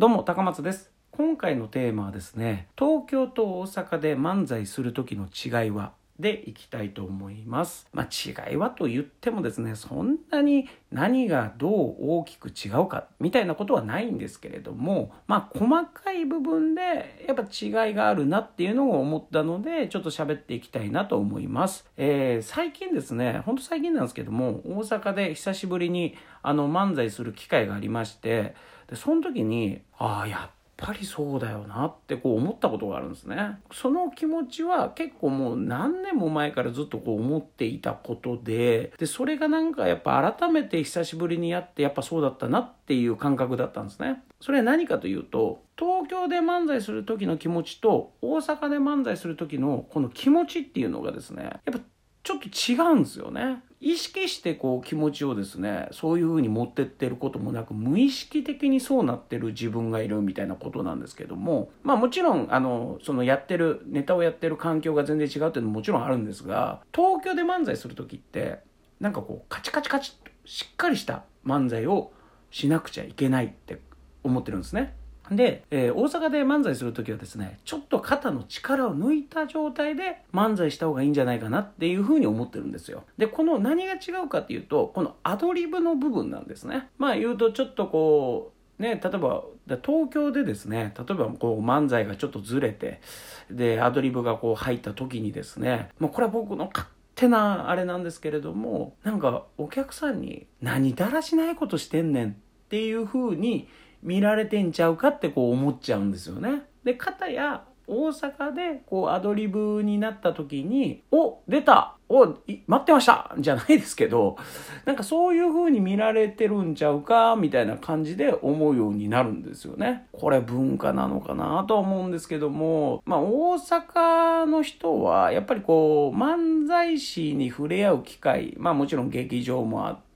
どうも高松です。今回のテーマはですね東京と大阪で漫才する時の違いはでいきたいと思います。まあ、違いはと言ってもですね、そんなに何がどう大きく違うかみたいなことはないんですけれども、まあ、細かい部分でやっぱ違いがあるなっていうのを思ったので、ちょっと喋っていきたいなと思います。えー、最近ですね、ほんと最近なんですけども、大阪で久しぶりにあの漫才する機会がありまして、でその時に、ああ、やっぱりそうだよなってこう思ったことがあるんですね。その気持ちは結構もう何年も前からずっとこう思っていたことで、で、それがなんかやっぱ改めて久しぶりにやってやっぱそうだったなっていう感覚だったんですね。それは何かというと、東京で漫才する時の気持ちと大阪で漫才する時のこの気持ちっていうのがですね、やっぱちょっと違うんですよね。意識してこう気持ちをですねそういう風に持ってってることもなく無意識的にそうなってる自分がいるみたいなことなんですけどもまあもちろんあのそのやってるネタをやってる環境が全然違うっていうのももちろんあるんですが東京で漫才する時ってなんかこうカチカチカチとしっかりした漫才をしなくちゃいけないって思ってるんですね。で、えー、大阪で漫才する時はですね、ちょっと肩の力を抜いた状態で漫才した方がいいんじゃないかなっていうふうに思ってるんですよ。で、この何が違うかっていうと、このアドリブの部分なんですね。まあ言うとちょっとこう、ね、例えば東京でですね例えばこう漫才がちょっとずれてでアドリブがこう入った時にですねもうこれは僕の勝手なあれなんですけれどもなんかお客さんに「何だらしないことしてんねん」っていう風に見られてんちゃうかってこう思っちゃうんですよね。で、かたや大阪でこうアドリブになった時に、お出たお待ってましたじゃないですけど、なんかそういう風に見られてるんちゃうかみたいな感じで思うようになるんですよね。これ文化なのかなとは思うんですけども、まあ大阪の人はやっぱりこう漫才師に触れ合う機会、まあもちろん劇場もあって、、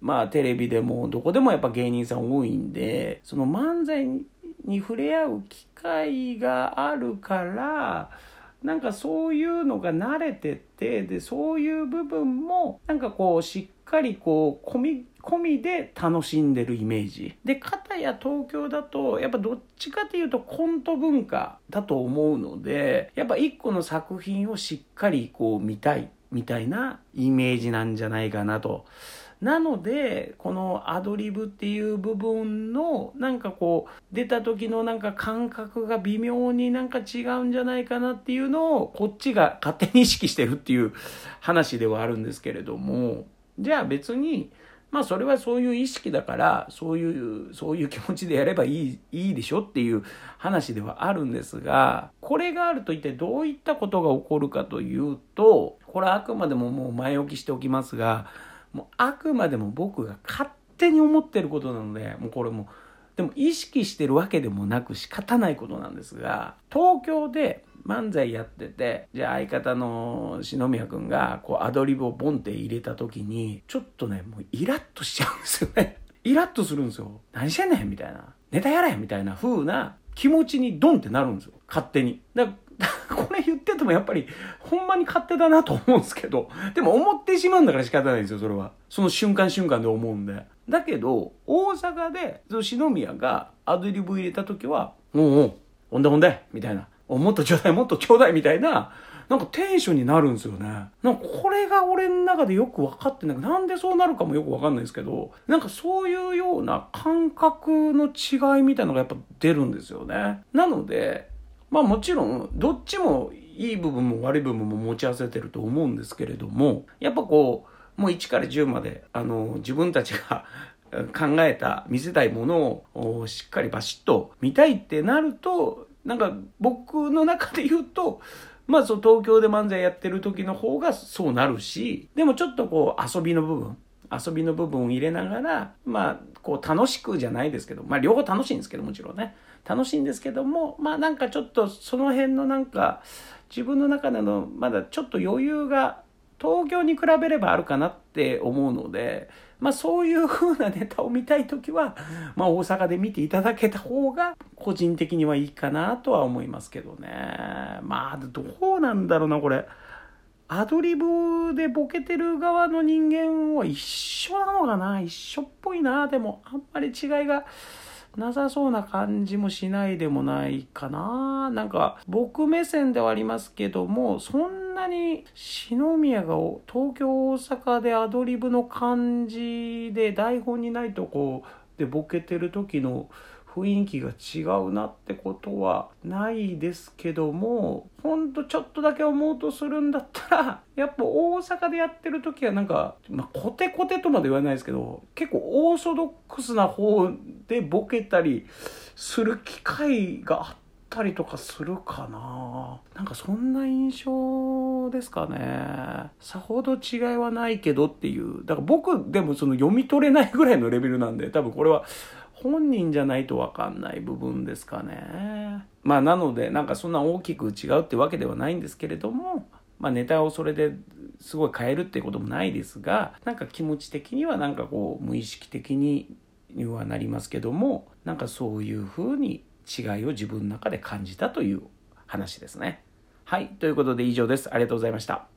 まあテレビでもどこでもやっぱ芸人さん多いんで、その漫才に触れ合う機会があるから、なんかそういうのが慣れてて、で、そういう部分も、なんかこう、しっかりこう、込み、込みで楽しんでるイメージ。で、片や東京だと、やっぱどっちかというとコント文化だと思うので、やっぱ一個の作品をしっかりこう見たい、みたいなイメージなんじゃないかなと。なので、このアドリブっていう部分の、なんかこう、出た時のなんか感覚が微妙になんか違うんじゃないかなっていうのを、こっちが勝手に意識してるっていう話ではあるんですけれども、じゃあ別に、まあそれはそういう意識だから、そういう、そういう気持ちでやればいい、いいでしょっていう話ではあるんですが、これがあると一体どういったことが起こるかというと、これはあくまでももう前置きしておきますが、もうあくまでも僕が勝手に思ってることなので、もうこれも、でも意識してるわけでもなく仕方ないことなんですが、東京で漫才やってて、じゃあ相方の篠宮くんがこうアドリブをボンって入れた時に、ちょっとね、もうイラッとしちゃうんですよね。イラッとするんですよ。何してんねんみたいな。ネタやれみたいな風な気持ちにドンってなるんですよ。勝手に。だ これ言っててもやっぱり、ほんまに勝手だなと思うんですけど、でも思ってしまうんだから仕方ないんですよ、それは。その瞬間瞬間で思うんで。だけど、大阪で、その篠宮がアドリブ入れた時は、おうおう、ほんでほんで、みたいな。もっとちょうだい、もっとちょうだい、みたいな、なんかテンションになるんですよね。なんかこれが俺の中でよく分かってない。なんでそうなるかもよく分かんないですけど、なんかそういうような感覚の違いみたいなのがやっぱ出るんですよね。なので、まあもちろん、どっちもいい部分も悪い部分も持ち合わせてると思うんですけれども、やっぱこう、もう1から10まで、あの、自分たちが考えた、見せたいものをしっかりバシッと見たいってなると、なんか僕の中で言うと、まあそう東京で漫才やってる時の方がそうなるし、でもちょっとこう遊びの部分、遊びの部分を入れながら、まあこう楽しくじゃないですけど、まあ両方楽しいんですけどもちろんね。楽しいんですけども、まあなんかちょっとその辺のなんか自分の中でのまだちょっと余裕が東京に比べればあるかなって思うので、まあそういう風なネタを見たい時は、まあ大阪で見ていただけた方が個人的にはいいかなとは思いますけどね。まあどうなんだろうな、これ。アドリブでボケてる側の人間は一緒なのかな？一緒っぽいな。でもあんまり違いがなさそうな感じもしないでもないかな？なんか僕目線ではありますけども、そんなに篠宮が東京大阪でアドリブの感じで台本にないとこでボケてる時の雰囲気が違うなってことはないですけどもほんとちょっとだけ思うとするんだったら やっぱ大阪でやってる時はなんか、まあ、コテコテとまで言わないですけど結構オーソドックスな方でボケたりする機会があったりとかするかな。なんかそんな印象ですかね。さほど違いはないけどっていう。だから僕でもその読み取れないぐらいのレベルなんで多分これは本人じゃないと分かんない部分ですかね。まあなのでなんかそんな大きく違うってわけではないんですけれども、まあ、ネタをそれですごい変えるってこともないですがなんか気持ち的にはなんかこう無意識的ににはなりますけどもなんかそういうふうに違いを自分の中で感じたという話ですね。はいということで以上です。ありがとうございました。